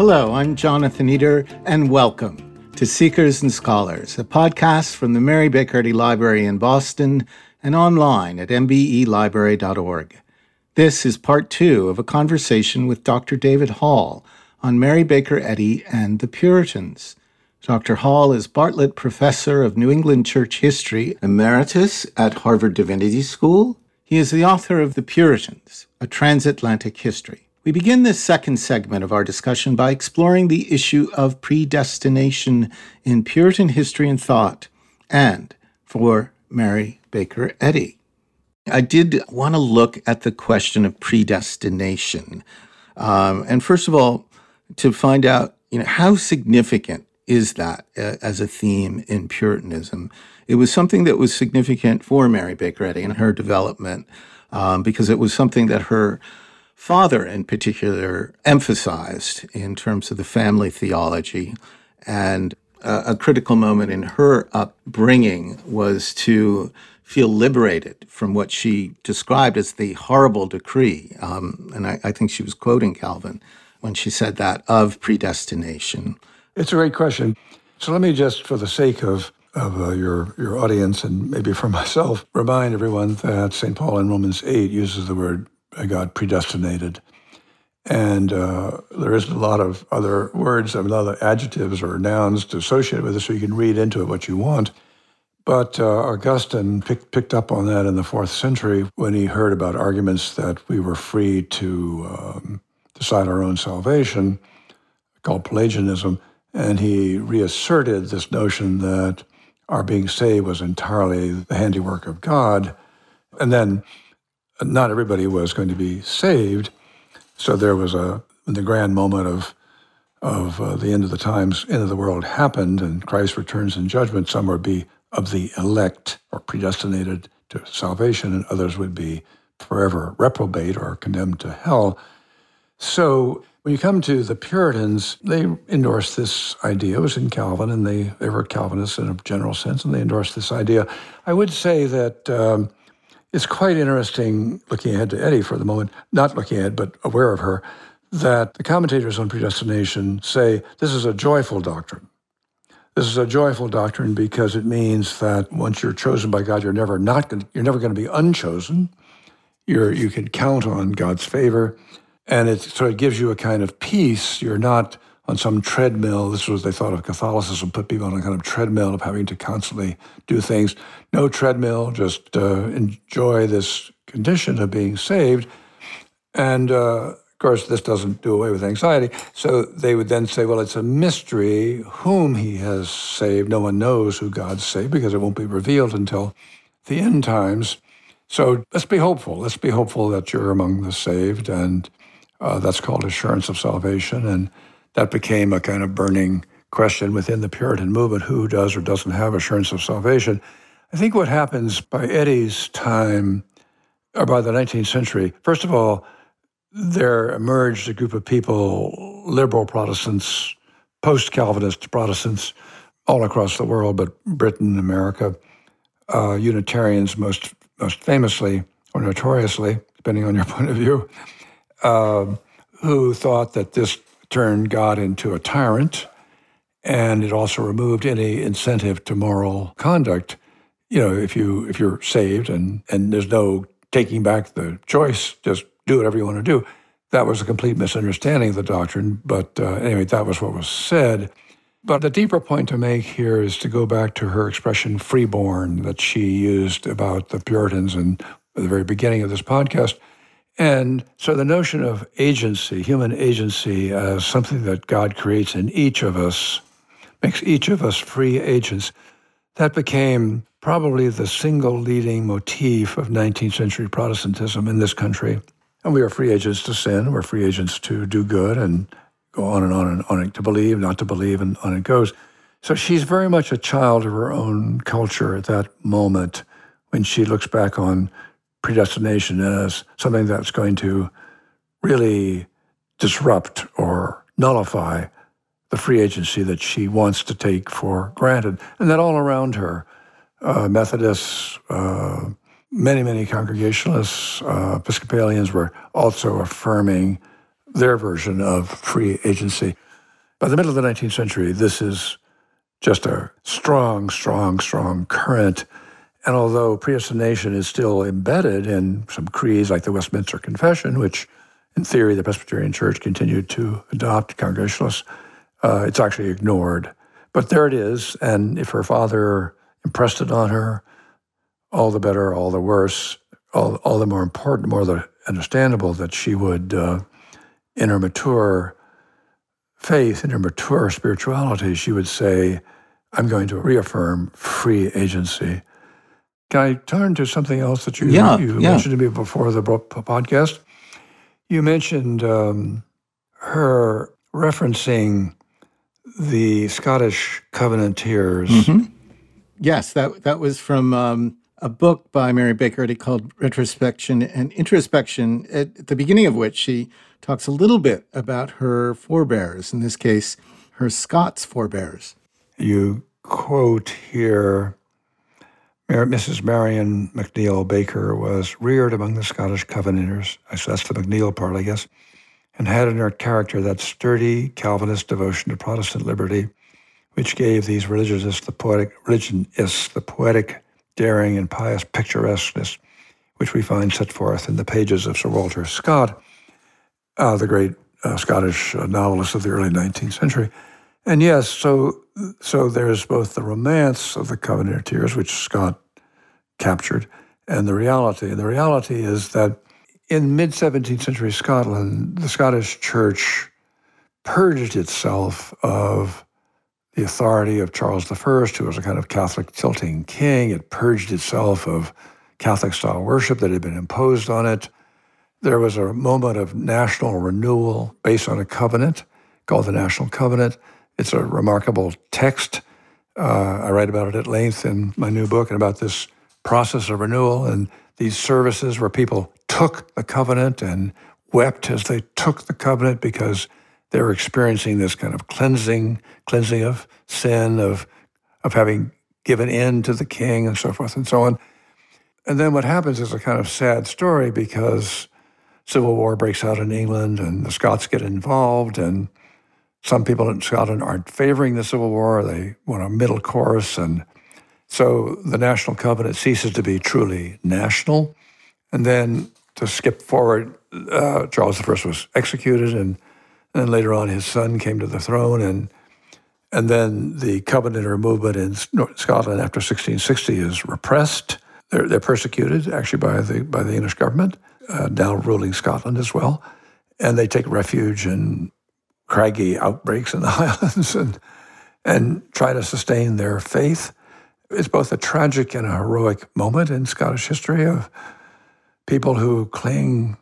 Hello, I'm Jonathan Eder, and welcome to Seekers and Scholars, a podcast from the Mary Baker Eddy Library in Boston and online at mbelibrary.org. This is part two of a conversation with Dr. David Hall on Mary Baker Eddy and the Puritans. Dr. Hall is Bartlett Professor of New England Church History, Emeritus at Harvard Divinity School. He is the author of The Puritans, A Transatlantic History. We begin this second segment of our discussion by exploring the issue of predestination in Puritan history and thought, and for Mary Baker Eddy. I did want to look at the question of predestination. Um, and first of all, to find out, you know, how significant is that uh, as a theme in Puritanism? It was something that was significant for Mary Baker Eddy and her development um, because it was something that her father, in particular, emphasized in terms of the family theology. And a critical moment in her upbringing was to feel liberated from what she described as the horrible decree. Um, and I, I think she was quoting Calvin when she said that of predestination. It's a great question. So let me just, for the sake of of uh, your your audience and maybe for myself, remind everyone that St. Paul in Romans eight uses the word uh, God predestinated, and uh, there isn't a lot of other words, a lot of adjectives or nouns to associate with it, so you can read into it what you want. But uh, Augustine pick, picked up on that in the fourth century when he heard about arguments that we were free to um, decide our own salvation, called Pelagianism. And he reasserted this notion that our being saved was entirely the handiwork of God. And then not everybody was going to be saved. So there was a, the grand moment of, of uh, the end of the times, end of the world happened, and Christ returns in judgment. Some would be of the elect or predestinated to salvation, and others would be forever reprobate or condemned to hell. So when you come to the Puritans, they endorsed this idea. It was in Calvin, and they, they were Calvinists in a general sense, and they endorsed this idea. I would say that um, it's quite interesting looking ahead to Eddy for the moment, not looking ahead, but aware of her, that the commentators on predestination say this is a joyful doctrine. This is a joyful doctrine because it means that once you're chosen by God, you're never not going you're never going to be unchosen. You're you can count on God's favor, and it sort of gives you a kind of peace. You're not on some treadmill. This was they thought of Catholicism, put people on a kind of treadmill of having to constantly do things. No treadmill, just uh, enjoy this condition of being saved. And uh, of course, this doesn't do away with anxiety. So they would then say, well, it's a mystery whom he has saved. No one knows who God saved because it won't be revealed until the end times. So let's be hopeful. Let's be hopeful that you're among the saved. And uh, that's called assurance of salvation. And that became a kind of burning question within the Puritan movement who does or doesn't have assurance of salvation. I think what happens by Eddy's time, or by the 19th century, first of all, there emerged a group of people, liberal Protestants, post Calvinist Protestants, all across the world, but Britain, America, uh, Unitarians most most famously or notoriously, depending on your point of view, uh, who thought that this turned God into a tyrant, and it also removed any incentive to moral conduct. You know, if you if you're saved and and there's no taking back the choice, just do whatever you want to do. That was a complete misunderstanding of the doctrine, but uh, anyway, that was what was said. But the deeper point to make here is to go back to her expression freeborn that she used about the Puritans in the very beginning of this podcast. And so the notion of agency, human agency, as something that God creates in each of us, makes each of us free agents, that became probably the single leading motif of 19th century Protestantism in this country. And we are free agents to sin. We're free agents to do good and go on and on and on, to believe, not to believe, and on it goes. So she's very much a child of her own culture at that moment when she looks back on predestination as something that's going to really disrupt or nullify the free agency that she wants to take for granted. And that all around her, uh, Methodists, uh, many, many Congregationalists, uh, Episcopalians were also affirming their version of free agency. By the middle of the 19th century, this is just a strong, strong, strong current. And although predestination is still embedded in some creeds like the Westminster Confession, which in theory the Presbyterian Church continued to adopt Congregationalists, uh, it's actually ignored. But there it is. And if her father impressed it on her, all the better, all the worse, all, all the more important, more the understandable that she would, uh, in her mature faith, in her mature spirituality, she would say, I'm going to reaffirm free agency. Can I turn to something else that you, yeah, you yeah. mentioned to me before the podcast? You mentioned um, her referencing the Scottish Covenanters. Mm-hmm. Yes, that that was from um, a book by Mary Baker Eddy called Retrospection and Introspection, at the beginning of which she talks a little bit about her forebears, in this case, her Scots forebears. You quote here Mrs. Marion McNeill Baker was reared among the Scottish Covenanters. That's the McNeill part, I guess, and had in her character that sturdy Calvinist devotion to Protestant liberty, which gave these religionists the poetic religionists the poetic daring and pious picturesqueness which we find set forth in the pages of Sir Walter Scott, uh, the great uh, Scottish uh, novelist of the early 19th century. And yes, so so there's both the romance of the Covenanters, which Scott captured, and the reality. And the reality is that in mid 17th century Scotland, the Scottish Church purged itself of the authority of Charles I, who was a kind of Catholic tilting king. It purged itself of Catholic style worship that had been imposed on it. There was a moment of national renewal based on a covenant called the National Covenant. It's a remarkable text. Uh, I write about it at length in my new book and about this process of renewal and these services where people took the covenant and wept as they took the covenant because they were experiencing this kind of cleansing, cleansing of sin, of of having given in to the king and so forth and so on. And then what happens is a kind of sad story because civil war breaks out in England and the Scots get involved and some people in Scotland aren't favoring the Civil War. They want a middle course. And so the National Covenant ceases to be truly national. And then to skip forward, uh, Charles I was executed and and then later on, his son came to the throne, and and then the Covenanter movement in Scotland after 1660 is repressed. They're, they're persecuted actually by the by the English government, uh, now ruling Scotland as well, and they take refuge in craggy outbreaks in the Highlands and and try to sustain their faith. It's both a tragic and a heroic moment in Scottish history of people who cling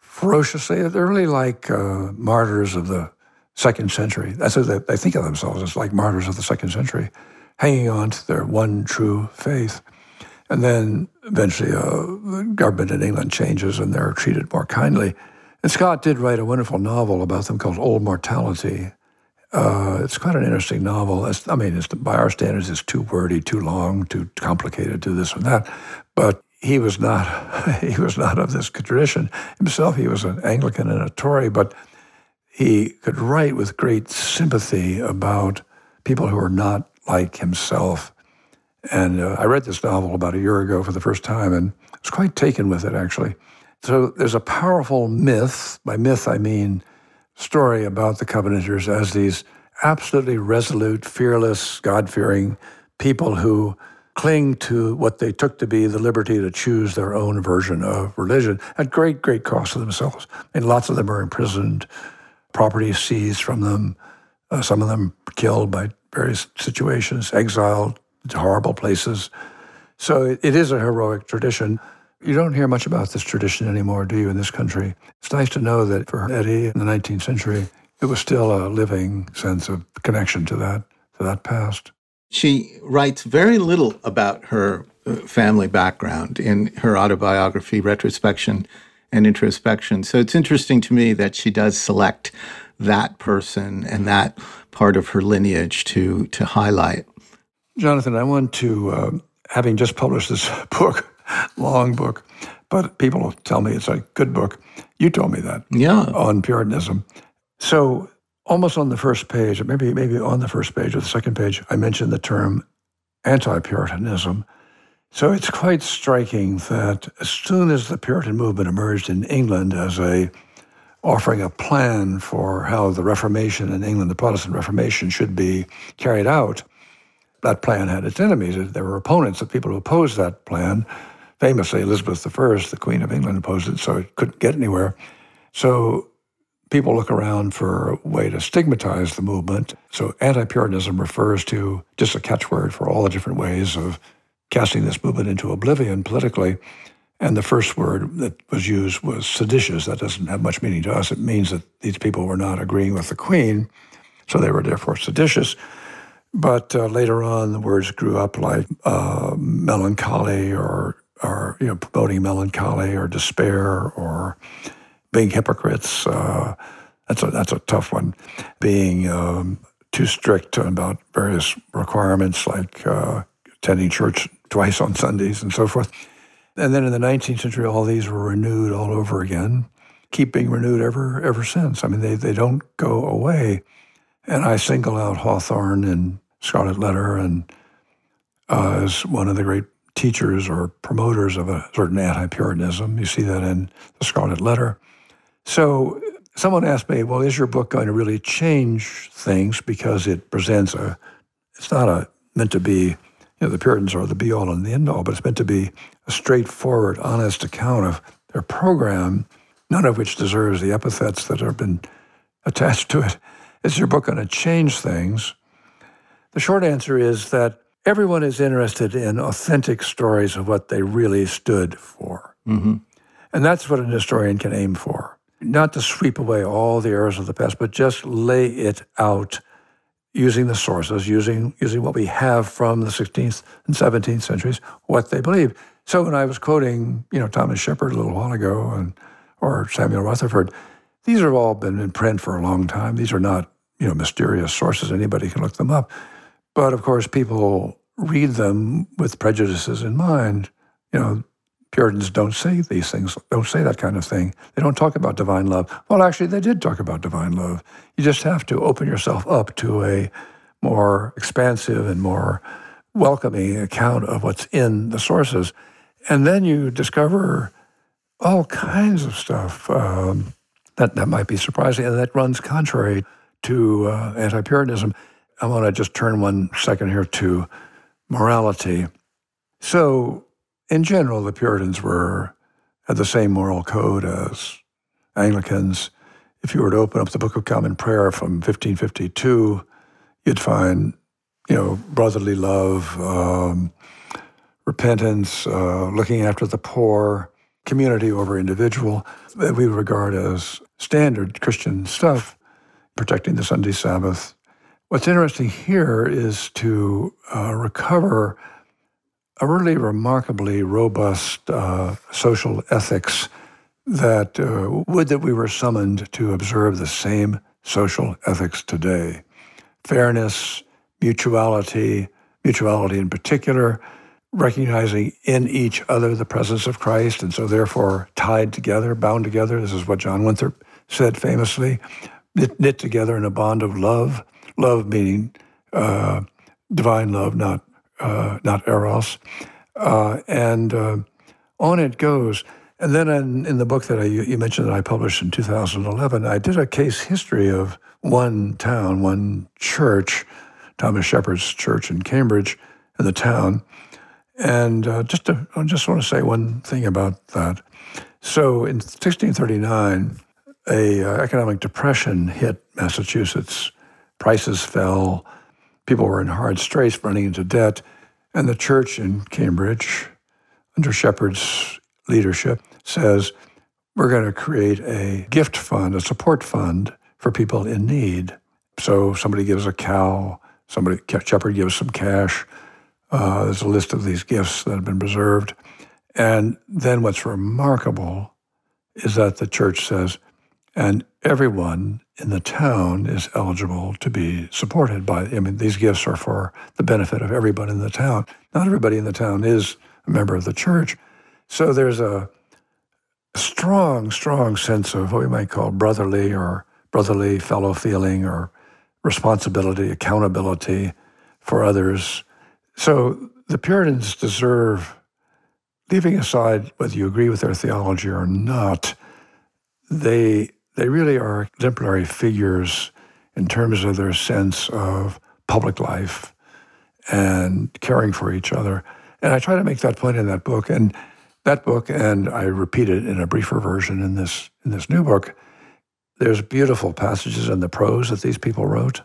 ferociously. They're really like uh, martyrs of the second century. That's what they, they think of themselves as like martyrs of the second century, hanging on to their one true faith. And then eventually, uh, the government in England changes and they're treated more kindly. And Scott did write a wonderful novel about them called Old Mortality. Uh, it's quite an interesting novel. It's, I mean, by our standards, it's too wordy, too long, too complicated, too this and that. But he was not he was not of this tradition himself. He was an Anglican and a Tory, but he could write with great sympathy about people who are not like himself. And uh, I read this novel about a year ago for the first time, and was quite taken with it actually. So there's a powerful myth. By myth, I mean story about the Covenanters as these absolutely resolute, fearless, God-fearing people who cling to what they took to be the liberty to choose their own version of religion at great, great cost to themselves. And lots of them are imprisoned, property seized from them, uh, some of them killed by various situations, exiled to horrible places. So it, it is a heroic tradition. You don't hear much about this tradition anymore, do you, in this country? It's nice to know that for Eddy in the 19th century, it was still a living sense of connection to that, to that past. She writes very little about her uh, family background in her autobiography, Retrospection and Introspection. So it's interesting to me that she does select that person and that part of her lineage to, to highlight. Jonathan, I want to, uh, having just published this book, long book, but people tell me it's a good book. You told me that. Yeah. On Puritanism. So almost on the first page, maybe maybe on the first page or the second page, I mentioned the term anti-Puritanism. So it's quite striking that as soon as the Puritan movement emerged in England as a offering a plan for how the Reformation in England, the Protestant Reformation, should be carried out, that plan had its enemies. There were opponents, the people who opposed that plan. Famously, Elizabeth I, the Queen of England, opposed it, so it couldn't get anywhere. So people look around for a way to stigmatize the movement. So anti Puritanism refers to just a catchword for all the different ways of casting this movement into oblivion politically. And the first word that was used was seditious. That doesn't have much meaning to us. It means that these people were not agreeing with the queen, so they were therefore seditious. But uh, later on, the words grew up like uh, melancholy or, or you know, promoting melancholy or despair or being hypocrites. Uh, that's a that's a tough one. Being um, too strict about various requirements like uh, attending church twice on Sundays and so forth. And then in the 19th century, all these were renewed all over again, keep being renewed ever ever since. I mean, they they don't go away. And I single out Hawthorne and Scarlet Letter and uh, as one of the great teachers or promoters of a certain anti-Puritanism. You see that in the Scarlet Letter. So someone asked me, well, is your book going to really change things because it presents a, it's not a meant to be, you know, the Puritans are the be all and the end all, but it's meant to be a straightforward, honest account of their program, none of which deserves the epithets that have been attached to it. Is your book going to change things? The short answer is that everyone is interested in authentic stories of what they really stood for. Mm-hmm. And that's what an historian can aim for not to sweep away all the errors of the past, but just lay it out using the sources, using using what we have from the 16th and 17th centuries, what they believe. So when I was quoting, you know, Thomas Shepard a little while ago, and or Samuel Rutherford, these have all been in print for a long time. These are not, you know, mysterious sources. Anybody can look them up. But of course, people read them with prejudices in mind. You know, Puritans don't say these things, don't say that kind of thing. They don't talk about divine love. Well, actually, they did talk about divine love. You just have to open yourself up to a more expansive and more welcoming account of what's in the sources. And then you discover all kinds of stuff um, that, that might be surprising and that runs contrary to uh, anti Puritanism. I want to just turn one second here to morality. So, in general, the Puritans were had the same moral code as Anglicans. If you were to open up the Book of Common Prayer from 1552, you'd find, you know, brotherly love, um, repentance, uh, looking after the poor, community over individual that we regard as standard Christian stuff, protecting the Sunday Sabbath. What's interesting here is to uh, recover a really remarkably robust uh, social ethics that uh, would that we were summoned to observe the same social ethics today fairness, mutuality, mutuality in particular, recognizing in each other the presence of Christ, and so therefore tied together, bound together. This is what John Winthrop said famously knit, knit together in a bond of love. Love meaning uh, divine love, not uh, not Eros. Uh, and uh, on it goes. And then in, in the book that I, you mentioned that I published in 2011, I did a case history of one town, one church, Thomas Shepard's church in Cambridge, in the town. And uh, just to, I just want to say one thing about that. So in 1639, a uh, economic depression hit Massachusetts. Prices fell, people were in hard straits, running into debt. And the church in Cambridge, under Shepard's leadership, says we're going to create a gift fund, a support fund for people in need. So somebody gives a cow, somebody Shepard gives some cash. Uh, there's a list of these gifts that have been preserved. And then what's remarkable is that the church says, and everyone in the town is eligible to be supported by. I mean, these gifts are for the benefit of everybody in the town. Not everybody in the town is a member of the church. So there's a strong, strong sense of what we might call brotherly or brotherly fellow feeling or responsibility, accountability for others. So the Puritans deserve, leaving aside whether you agree with their theology or not, they they really are exemplary figures in terms of their sense of public life and caring for each other. And I try to make that point in that book. And that book, and I repeat it in a briefer version in this in this new book, there's beautiful passages in the prose that these people wrote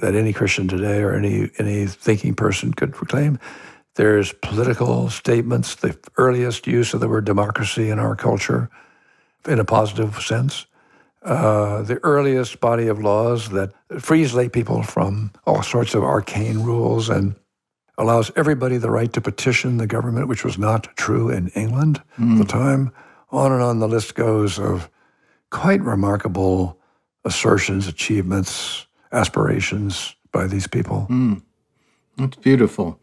that any Christian today or any any thinking person could proclaim. There's political statements, the earliest use of the word democracy in our culture in a positive sense. Uh, the earliest body of laws that frees lay people from all sorts of arcane rules and allows everybody the right to petition the government, which was not true in England mm. at the hmm. time. On and on the list goes of quite remarkable assertions, achievements, aspirations by these people. Mm. That's beautiful.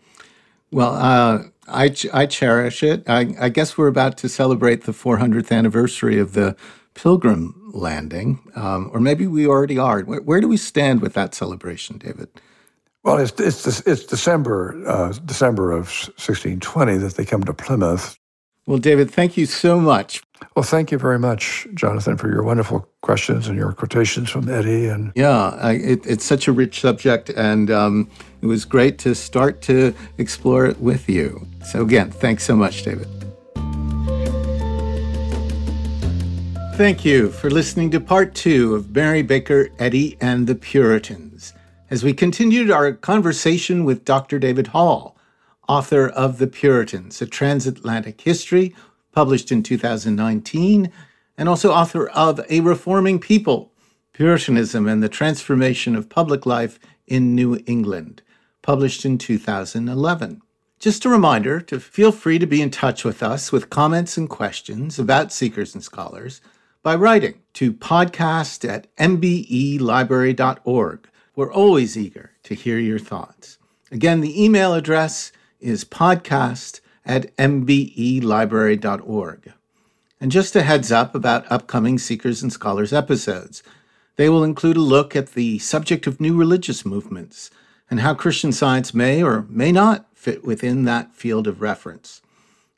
Well, uh, I, ch- I cherish it. I, I guess we're about to celebrate the 400th anniversary of the Pilgrim landing, um, or maybe we already are. Where, where, do we stand with that celebration, David? Well, it's it's it's December uh, December of 1620 that they come to Plymouth. Well, David, thank you so much. Well, thank you very much, Jonathan, for your wonderful questions and your quotations from Eddy. And yeah, I, it, it's such a rich subject, and um, it was great to start to explore it with you. So again, thanks so much, David. Thank you for listening to part two of Mary Baker Eddy and the Puritans as we continued our conversation with Dr. David Hall, author of The Puritans, a transatlantic history, published in 2019, and also author of A Reforming People Puritanism and the Transformation of Public Life in New England, published in 2011. Just a reminder to feel free to be in touch with us with comments and questions about Seekers and Scholars by writing to podcast at mbelibrary.org we're always eager to hear your thoughts. Again, the email address is podcast at mbelibrary.org. And just a heads up about upcoming Seekers and Scholars episodes. They will include a look at the subject of new religious movements and how Christian science may or may not fit within that field of reference.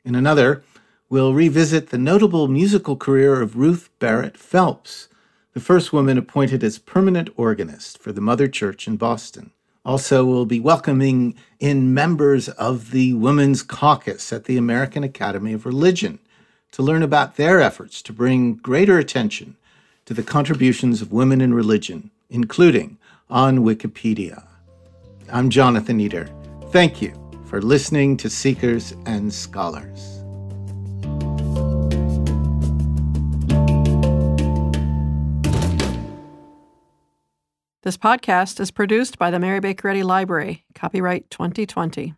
In another, we'll revisit the notable musical career of Ruth Barrett Phelps the first woman appointed as permanent organist for the Mother Church in Boston. Also, we'll be welcoming in members of the Women's Caucus at the American Academy of Religion to learn about their efforts to bring greater attention to the contributions of women in religion, including on Wikipedia. I'm Jonathan Eder. Thank you for listening to Seekers and Scholars. This podcast is produced by the Mary Baker Eddy Library, copyright 2020.